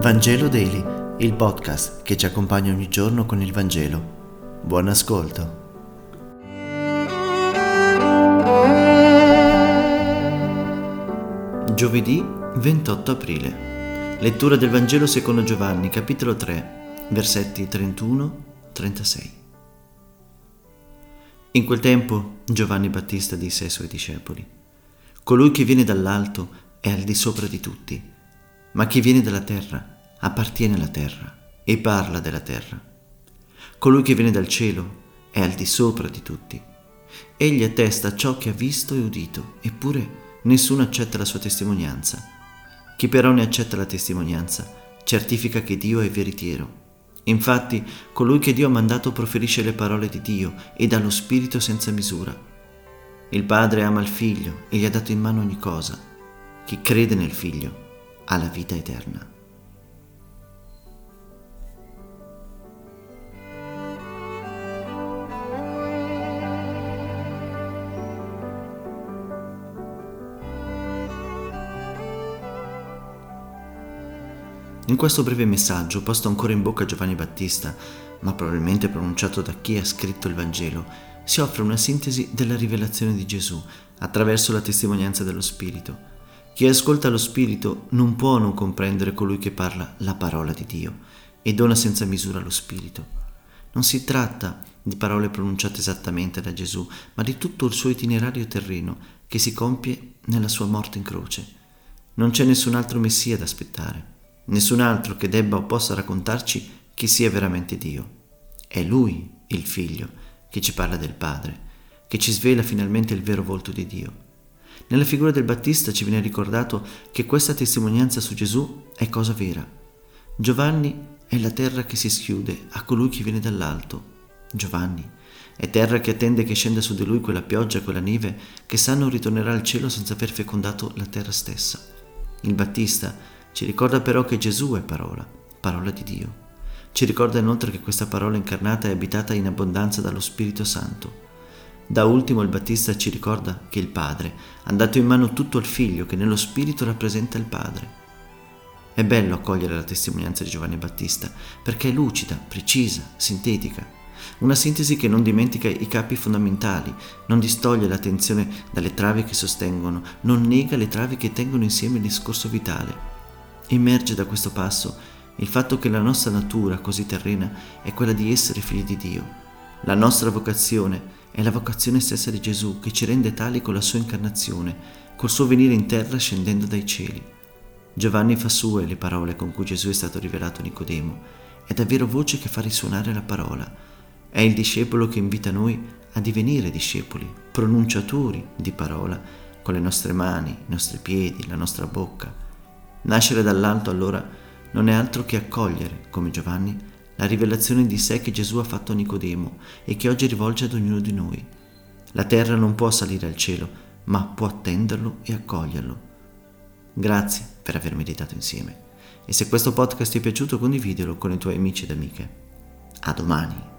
Vangelo Daily, il podcast che ci accompagna ogni giorno con il Vangelo. Buon ascolto. Giovedì 28 aprile. Lettura del Vangelo secondo Giovanni, capitolo 3, versetti 31-36. In quel tempo Giovanni Battista disse ai suoi discepoli, Colui che viene dall'alto è al di sopra di tutti, ma chi viene dalla terra appartiene alla terra e parla della terra. Colui che viene dal cielo è al di sopra di tutti. Egli attesta ciò che ha visto e udito, eppure nessuno accetta la sua testimonianza. Chi però ne accetta la testimonianza certifica che Dio è veritiero. Infatti, colui che Dio ha mandato proferisce le parole di Dio e dà lo Spirito senza misura. Il Padre ama il Figlio e gli ha dato in mano ogni cosa. Chi crede nel Figlio ha la vita eterna. In questo breve messaggio, posto ancora in bocca a Giovanni Battista, ma probabilmente pronunciato da chi ha scritto il Vangelo, si offre una sintesi della rivelazione di Gesù attraverso la testimonianza dello Spirito. Chi ascolta lo Spirito non può non comprendere colui che parla la parola di Dio e dona senza misura lo Spirito. Non si tratta di parole pronunciate esattamente da Gesù, ma di tutto il suo itinerario terreno che si compie nella sua morte in croce. Non c'è nessun altro Messia da aspettare nessun altro che debba o possa raccontarci chi sia veramente Dio. È Lui, il Figlio, che ci parla del Padre, che ci svela finalmente il vero volto di Dio. Nella figura del Battista ci viene ricordato che questa testimonianza su Gesù è cosa vera. Giovanni è la terra che si schiude a colui che viene dall'alto. Giovanni è terra che attende che scenda su di lui quella pioggia, quella neve, che sanno ritornerà al cielo senza aver fecondato la terra stessa. Il Battista ci ricorda però che Gesù è parola, parola di Dio. Ci ricorda inoltre che questa parola incarnata è abitata in abbondanza dallo Spirito Santo. Da ultimo il Battista ci ricorda che il Padre ha dato in mano tutto al Figlio che nello Spirito rappresenta il Padre. È bello accogliere la testimonianza di Giovanni Battista perché è lucida, precisa, sintetica. Una sintesi che non dimentica i capi fondamentali, non distoglie l'attenzione dalle travi che sostengono, non nega le travi che tengono insieme il discorso vitale. Emerge da questo passo il fatto che la nostra natura così terrena è quella di essere figli di Dio. La nostra vocazione è la vocazione stessa di Gesù che ci rende tali con la sua incarnazione, col suo venire in terra scendendo dai cieli. Giovanni fa sue le parole con cui Gesù è stato rivelato a Nicodemo. È davvero voce che fa risuonare la parola. È il discepolo che invita noi a divenire discepoli, pronunciatori di parola, con le nostre mani, i nostri piedi, la nostra bocca Nascere dall'alto allora non è altro che accogliere, come Giovanni, la rivelazione di sé che Gesù ha fatto a Nicodemo e che oggi rivolge ad ognuno di noi. La terra non può salire al cielo, ma può attenderlo e accoglierlo. Grazie per aver meditato insieme e se questo podcast ti è piaciuto condividilo con i tuoi amici ed amiche. A domani!